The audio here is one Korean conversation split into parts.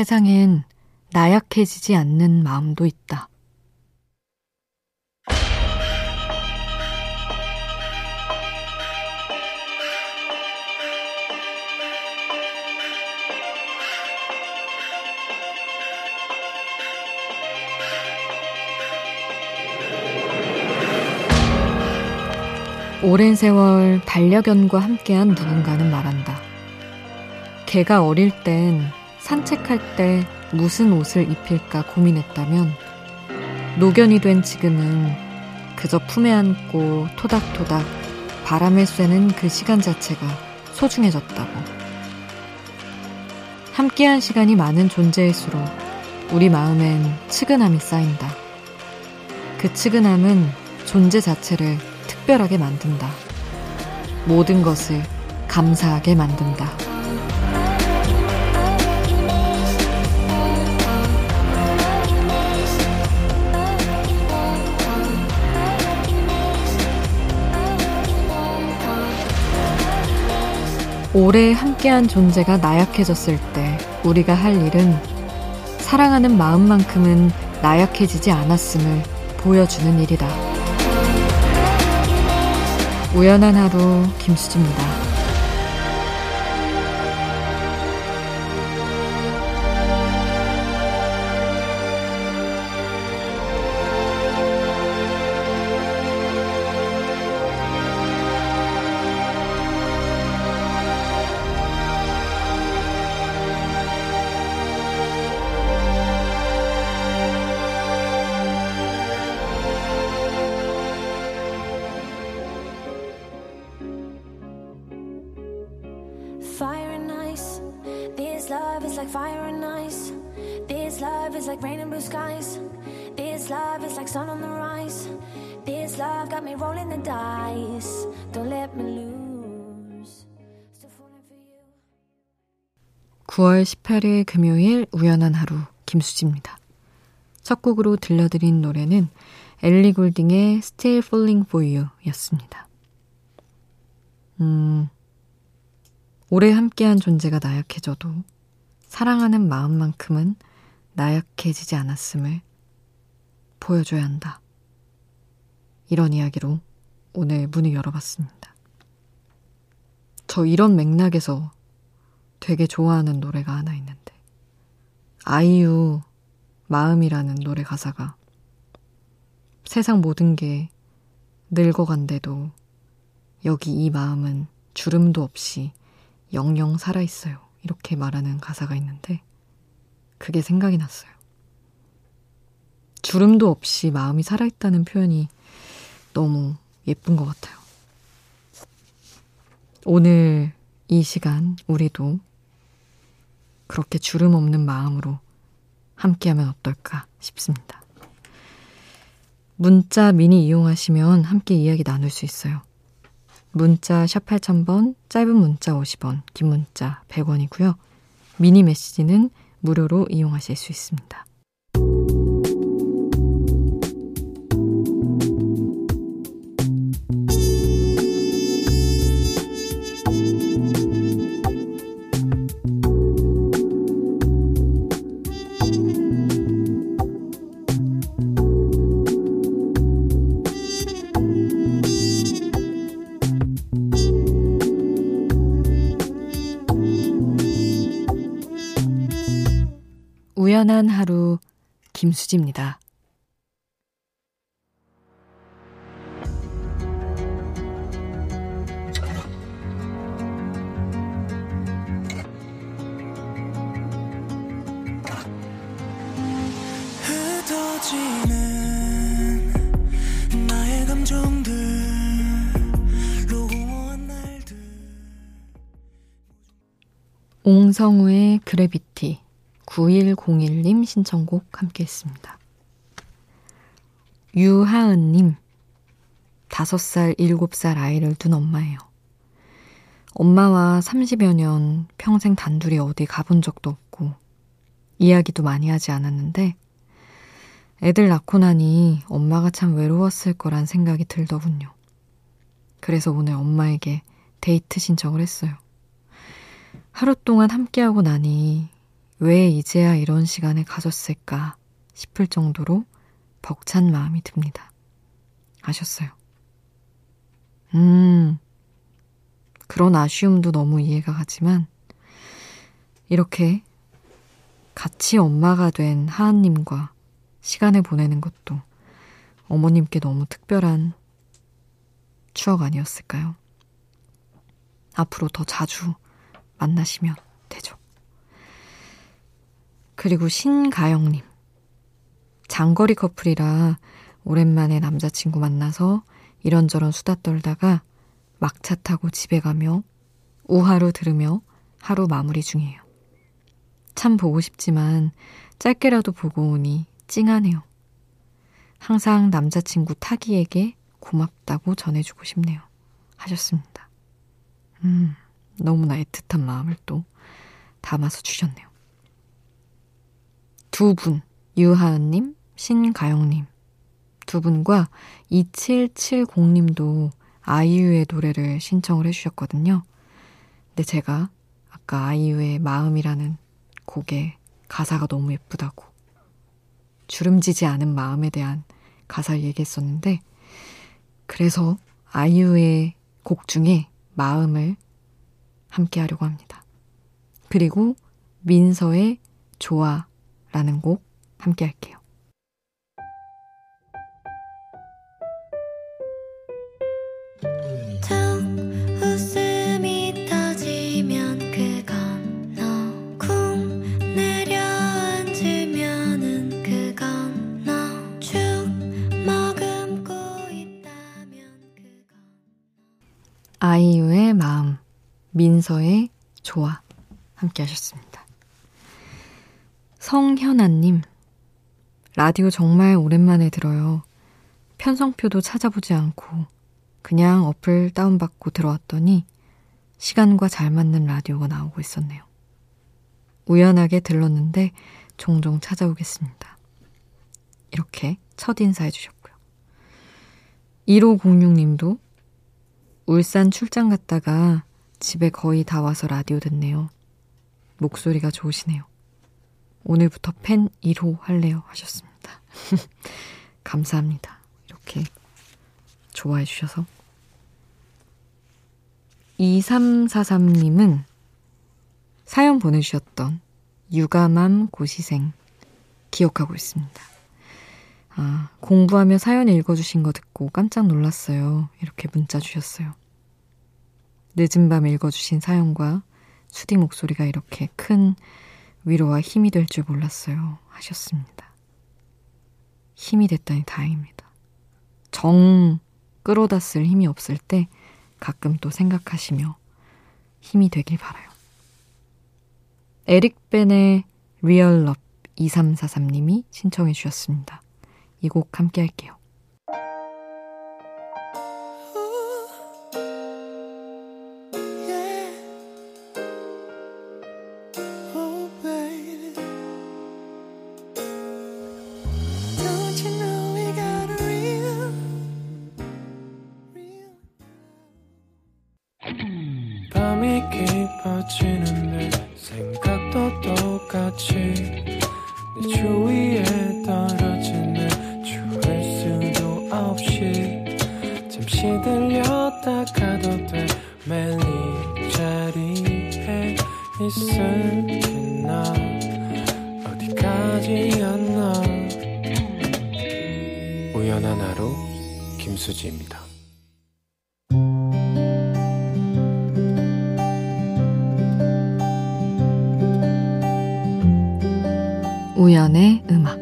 세상엔 나약해지지 않는 마음도 있다. 오랜 세월 반려견과 함께한 누군가는 말한다. 개가 어릴 땐 산책할 때 무슨 옷을 입힐까 고민했다면 노견이 된 지금은 그저 품에 안고 토닥토닥 바람을 쐬는 그 시간 자체가 소중해졌다고. 함께한 시간이 많은 존재일수록 우리 마음엔 측은함이 쌓인다. 그 측은함은 존재 자체를 특별하게 만든다. 모든 것을 감사하게 만든다. 오래 함께한 존재가 나약해졌을 때 우리가 할 일은 사랑하는 마음만큼은 나약해지지 않았음을 보여주는 일이다. 우연한 하루 김수지입니다. 9월 18일 금요일 우연한 하루 김수지입니다. 첫 곡으로 들려드린 노래는 엘리 골딩의 Still Falling For You 였습니다. 음, 오래 함께한 존재가 나약해져도 사랑하는 마음만큼은 나약해지지 않았음을 보여줘야 한다. 이런 이야기로 오늘 문을 열어봤습니다. 저 이런 맥락에서 되게 좋아하는 노래가 하나 있는데 아이유 마음이라는 노래 가사가 세상 모든 게 늙어간데도 여기 이 마음은 주름도 없이 영영 살아있어요. 이렇게 말하는 가사가 있는데 그게 생각이 났어요. 주름도 없이 마음이 살아있다는 표현이 너무 예쁜 것 같아요. 오늘 이 시간 우리도 그렇게 주름 없는 마음으로 함께하면 어떨까 싶습니다. 문자 미니 이용하시면 함께 이야기 나눌 수 있어요. 문자 샵 8000번, 짧은 문자 50원, 긴 문자 100원이고요. 미니 메시지는 무료로 이용하실 수 있습니다. 우연한 하루 김수지입니다. 옹성우의 그래비티 9101님 신청곡 함께 했습니다. 유하은님, 5살, 7살 아이를 둔 엄마예요. 엄마와 30여 년 평생 단둘이 어디 가본 적도 없고, 이야기도 많이 하지 않았는데, 애들 낳고 나니 엄마가 참 외로웠을 거란 생각이 들더군요. 그래서 오늘 엄마에게 데이트 신청을 했어요. 하루 동안 함께하고 나니 왜 이제야 이런 시간을 가졌을까 싶을 정도로 벅찬 마음이 듭니다. 아셨어요? 음, 그런 아쉬움도 너무 이해가 가지만, 이렇게 같이 엄마가 된 하한님과 시간을 보내는 것도 어머님께 너무 특별한 추억 아니었을까요? 앞으로 더 자주 만나시면 되죠. 그리고 신가영님. 장거리 커플이라 오랜만에 남자친구 만나서 이런저런 수다 떨다가 막차 타고 집에 가며 우하루 들으며 하루 마무리 중이에요. 참 보고 싶지만 짧게라도 보고 오니 찡하네요. 항상 남자친구 타기에게 고맙다고 전해주고 싶네요. 하셨습니다. 음, 너무나 애틋한 마음을 또 담아서 주셨네요. 두 분, 유하은님, 신가영님, 두 분과 2770님도 아이유의 노래를 신청을 해주셨거든요. 근데 제가 아까 아이유의 마음이라는 곡의 가사가 너무 예쁘다고 주름지지 않은 마음에 대한 가사를 얘기했었는데 그래서 아이유의 곡 중에 마음을 함께 하려고 합니다. 그리고 민서의 좋아 라는 곡 함께 할게요. 아이유의 마음, 민서의 좋아 함께 하셨습니다. 성현아님, 라디오 정말 오랜만에 들어요. 편성표도 찾아보지 않고 그냥 어플 다운받고 들어왔더니 시간과 잘 맞는 라디오가 나오고 있었네요. 우연하게 들렀는데 종종 찾아오겠습니다. 이렇게 첫 인사 해 주셨고요. 1506님도 울산 출장 갔다가 집에 거의 다 와서 라디오 듣네요. 목소리가 좋으시네요. 오늘부터 팬 1호 할래요 하셨습니다. 감사합니다. 이렇게 좋아해 주셔서. 2343님은 사연 보내주셨던 유가맘 고시생 기억하고 있습니다. 아, 공부하며 사연 읽어주신 거 듣고 깜짝 놀랐어요. 이렇게 문자 주셨어요. 늦은 밤 읽어주신 사연과 수디 목소리가 이렇게 큰 위로와 힘이 될 줄 몰랐어요. 하셨습니다. 힘이 됐다니 다행입니다. 정 끌어다 쓸 힘이 없을 때 가끔 또 생각하시며 힘이 되길 바라요. 에릭 벤의 리얼럽 2343님이 신청해 주셨습니다. 이 곡 함께 할게요. 김수지입니다. 우연의 음악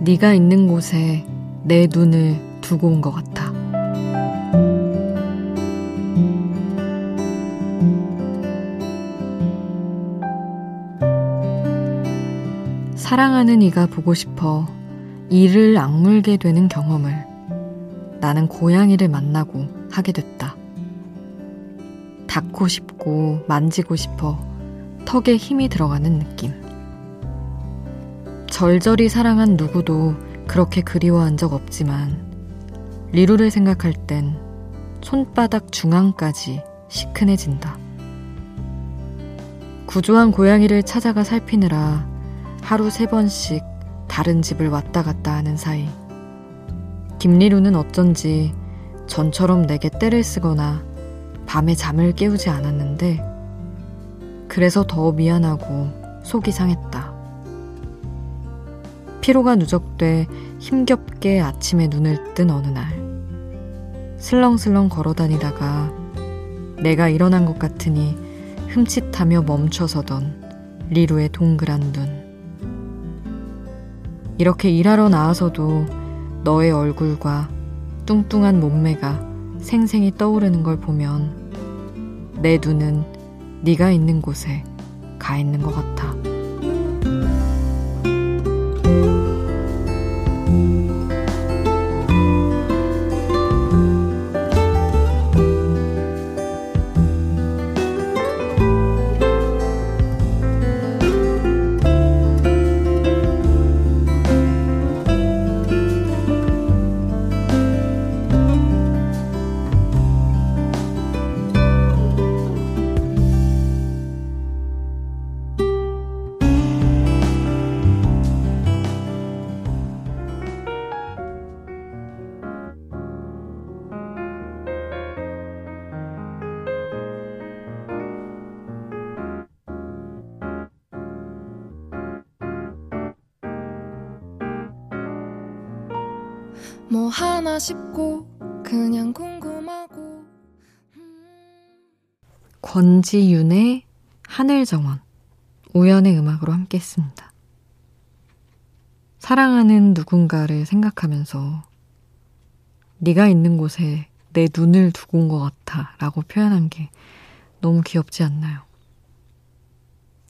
네가 있는 곳에 내 눈을 두고 온 것 같아. 사랑하는 이가 보고 싶어 이를 악물게 되는 경험을 나는 고양이를 만나고 하게 됐다. 닿고 싶고 만지고 싶어 턱에 힘이 들어가는 느낌. 절절히 사랑한 누구도 그렇게 그리워한 적 없지만 리루를 생각할 땐 손바닥 중앙까지 시큰해진다. 구조한 고양이를 찾아가 살피느라 하루 세 번씩 다른 집을 왔다 갔다 하는 사이. 김리루는 어쩐지 전처럼 내게 때를 쓰거나 밤에 잠을 깨우지 않았는데, 그래서 더 미안하고 속이 상했다. 피로가 누적돼 힘겹게 아침에 눈을 뜬 어느 날. 슬렁슬렁 걸어 다니다가 내가 일어난 것 같으니 흠칫하며 멈춰서던 리루의 동그란 눈. 이렇게 일하러 나와서도 너의 얼굴과 뚱뚱한 몸매가 생생히 떠오르는 걸 보면 내 눈은 네가 있는 곳에 가 있는 것 같아. 뭐 하나 싶고 그냥 궁금하고 권지윤의 하늘 정원 우연의 음악으로 함께 했습니다. 사랑하는 누군가를 생각하면서 네가 있는 곳에 내 눈을 두고 온 것 같아 라고 표현한 게 너무 귀엽지 않나요?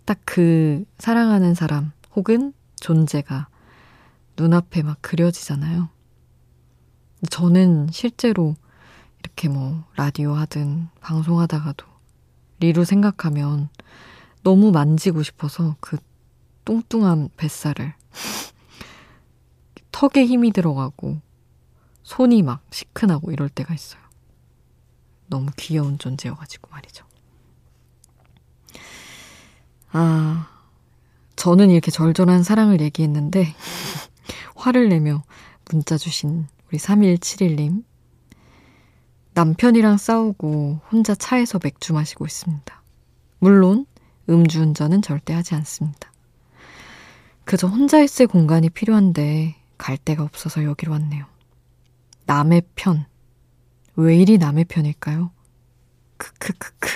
딱 그 사랑하는 사람 혹은 존재가 눈앞에 막 그려지잖아요. 저는 실제로 이렇게 뭐 라디오 하든 방송하다가도 리루 생각하면 너무 만지고 싶어서 그 뚱뚱한 뱃살을 턱에 힘이 들어가고 손이 막 시큰하고 이럴 때가 있어요. 너무 귀여운 존재여가지고 말이죠. 아, 저는 이렇게 절절한 사랑을 얘기했는데 화를 내며 문자 주신 우리 3171님. 남편이랑 싸우고 혼자 차에서 맥주 마시고 있습니다. 물론 음주운전은 절대 하지 않습니다. 그저 혼자 있을 공간이 필요한데 갈 데가 없어서 여기로 왔네요. 남의 편. 왜 이리 남의 편일까요? 크크크크.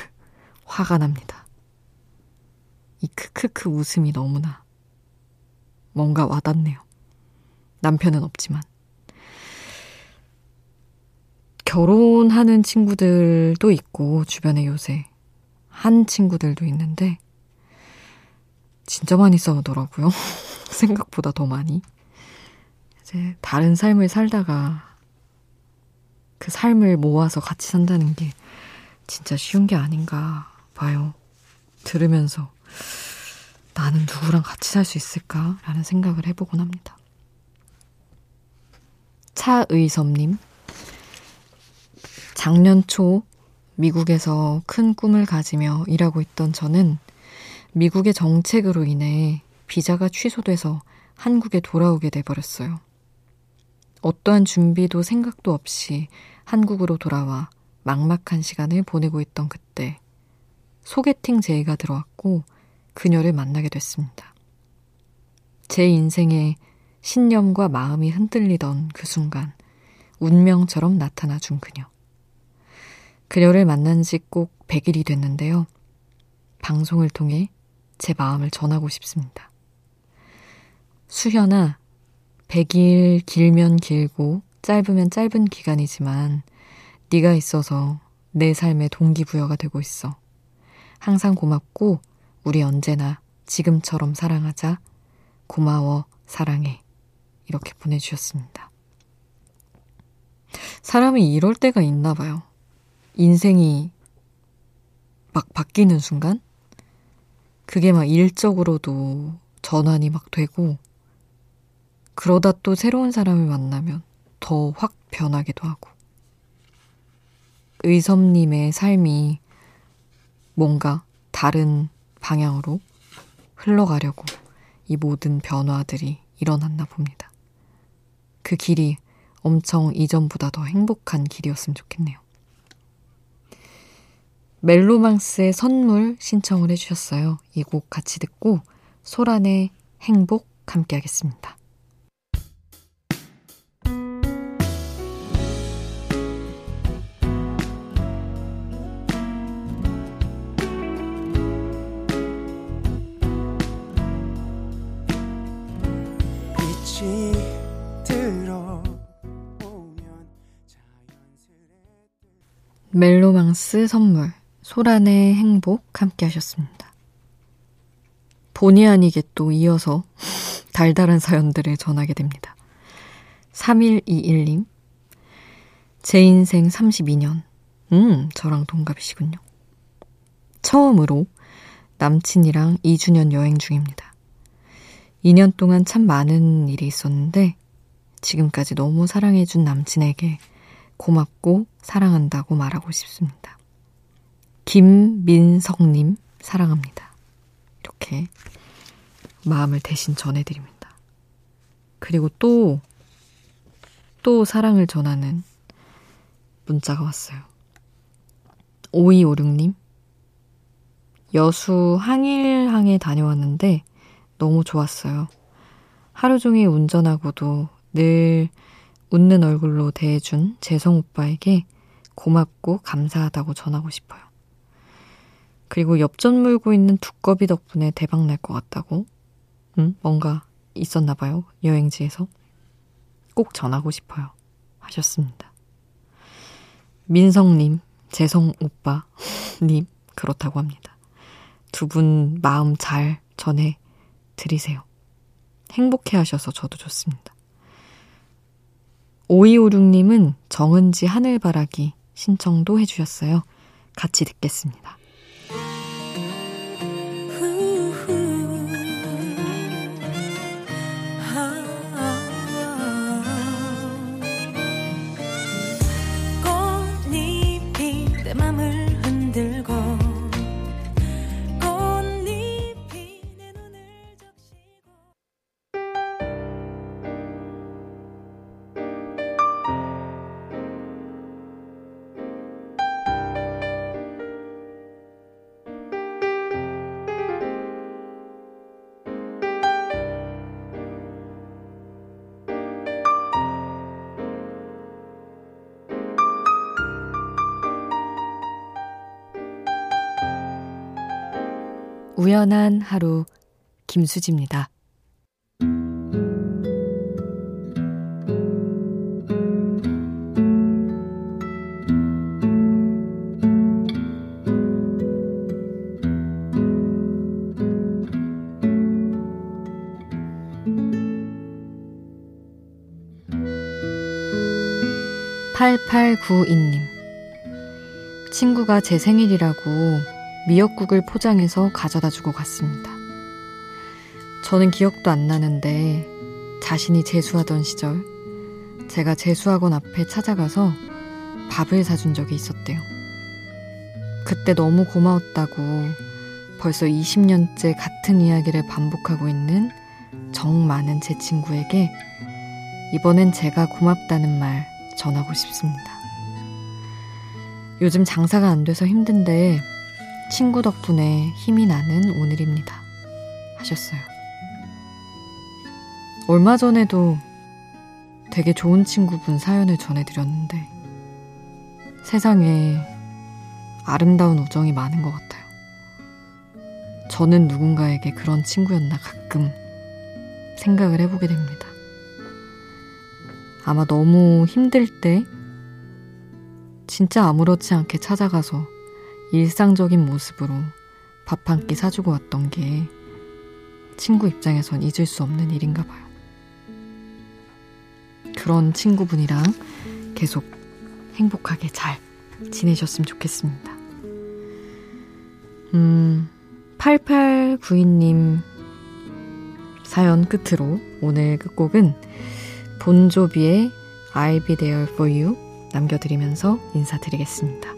화가 납니다. 이 크크크 웃음이 너무나 뭔가 와닿네요. 남편은 없지만. 결혼하는 친구들도 있고, 주변에 요새 한 친구들도 있는데, 진짜 많이 싸우더라고요. 생각보다 더 많이. 이제 다른 삶을 살다가 그 삶을 모아서 같이 산다는 게 진짜 쉬운 게 아닌가 봐요. 들으면서 나는 누구랑 같이 살 수 있을까라는 생각을 해보곤 합니다. 차의섭님, 작년 초 미국에서 큰 꿈을 가지며 일하고 있던 저는 미국의 정책으로 인해 비자가 취소돼서 한국에 돌아오게 돼버렸어요. 어떠한 준비도 생각도 없이 한국으로 돌아와 막막한 시간을 보내고 있던 그때 소개팅 제의가 들어왔고 그녀를 만나게 됐습니다. 제 인생에 신념과 마음이 흔들리던 그 순간 운명처럼 나타나 준 그녀. 그녀를 만난 지 꼭 100일이 됐는데요. 방송을 통해 제 마음을 전하고 싶습니다. 수현아, 100일 길면 길고 짧으면 짧은 기간이지만 네가 있어서 내 삶의 동기부여가 되고 있어. 항상 고맙고 우리 언제나 지금처럼 사랑하자. 고마워, 사랑해. 이렇게 보내주셨습니다. 사람이 이럴 때가 있나 봐요. 인생이 막 바뀌는 순간? 그게 막 일적으로도 전환이 막 되고, 그러다 또 새로운 사람을 만나면 더 확 변하기도 하고. 의섭님의 삶이 뭔가 다른 방향으로 흘러가려고 이 모든 변화들이 일어났나 봅니다. 그 길이 엄청 이전보다 더 행복한 길이었으면 좋겠네요. 멜로망스의 선물 신청을 해주셨어요. 이 곡 같이 듣고 소란의 행복 함께 하겠습니다. 멜로망스 선물, 소란의 행복 함께 하셨습니다. 본의 아니게 또 이어서 달달한 사연들을 전하게 됩니다. 3121님, 제 인생 32년. 음, 저랑 동갑이시군요. 처음으로 남친이랑 2주년 여행 중입니다. 2년 동안 참 많은 일이 있었는데, 지금까지 너무 사랑해준 남친에게 고맙고 사랑한다고 말하고 싶습니다. 김민석님, 사랑합니다. 이렇게 마음을 대신 전해드립니다. 그리고 또, 또 사랑을 전하는 문자가 왔어요. 5256님, 여수 항일항에 다녀왔는데 너무 좋았어요. 하루 종일 운전하고도 늘 웃는 얼굴로 대해준 재성 오빠에게 고맙고 감사하다고 전하고 싶어요. 그리고 엽전 물고 있는 두꺼비 덕분에 대박 날 것 같다고. 응? 뭔가 있었나 봐요. 여행지에서. 꼭 전하고 싶어요. 하셨습니다. 민성님, 재성 오빠님, 그렇다고 합니다. 두 분 마음 잘 전해 드리세요. 행복해 하셔서 저도 좋습니다. 5256님은 정은지 하늘바라기 신청도 해주셨어요. 같이 듣겠습니다. 우연한 하루 김수지입니다. 8892님. 친구가 제 생일이라고 미역국을 포장해서 가져다 주고 갔습니다. 저는 기억도 안 나는데 자신이 재수하던 시절 제가 재수학원 앞에 찾아가서 밥을 사준 적이 있었대요. 그때 너무 고마웠다고 벌써 20년째 같은 이야기를 반복하고 있는 정 많은 제 친구에게 이번엔 제가 고맙다는 말 전하고 싶습니다. 요즘 장사가 안 돼서 힘든데 친구 덕분에 힘이 나는 오늘입니다. 하셨어요. 얼마 전에도 되게 좋은 친구분 사연을 전해드렸는데 세상에 아름다운 우정이 많은 것 같아요. 저는 누군가에게 그런 친구였나 가끔 생각을 해보게 됩니다. 아마 너무 힘들 때 진짜 아무렇지 않게 찾아가서 일상적인 모습으로 밥 한 끼 사주고 왔던 게 친구 입장에선 잊을 수 없는 일인가 봐요. 그런 친구분이랑 계속 행복하게 잘 지내셨으면 좋겠습니다. 음, 8892님 사연 끝으로 오늘 끝곡은 본조비의 I'll be there for you 남겨드리면서 인사드리겠습니다.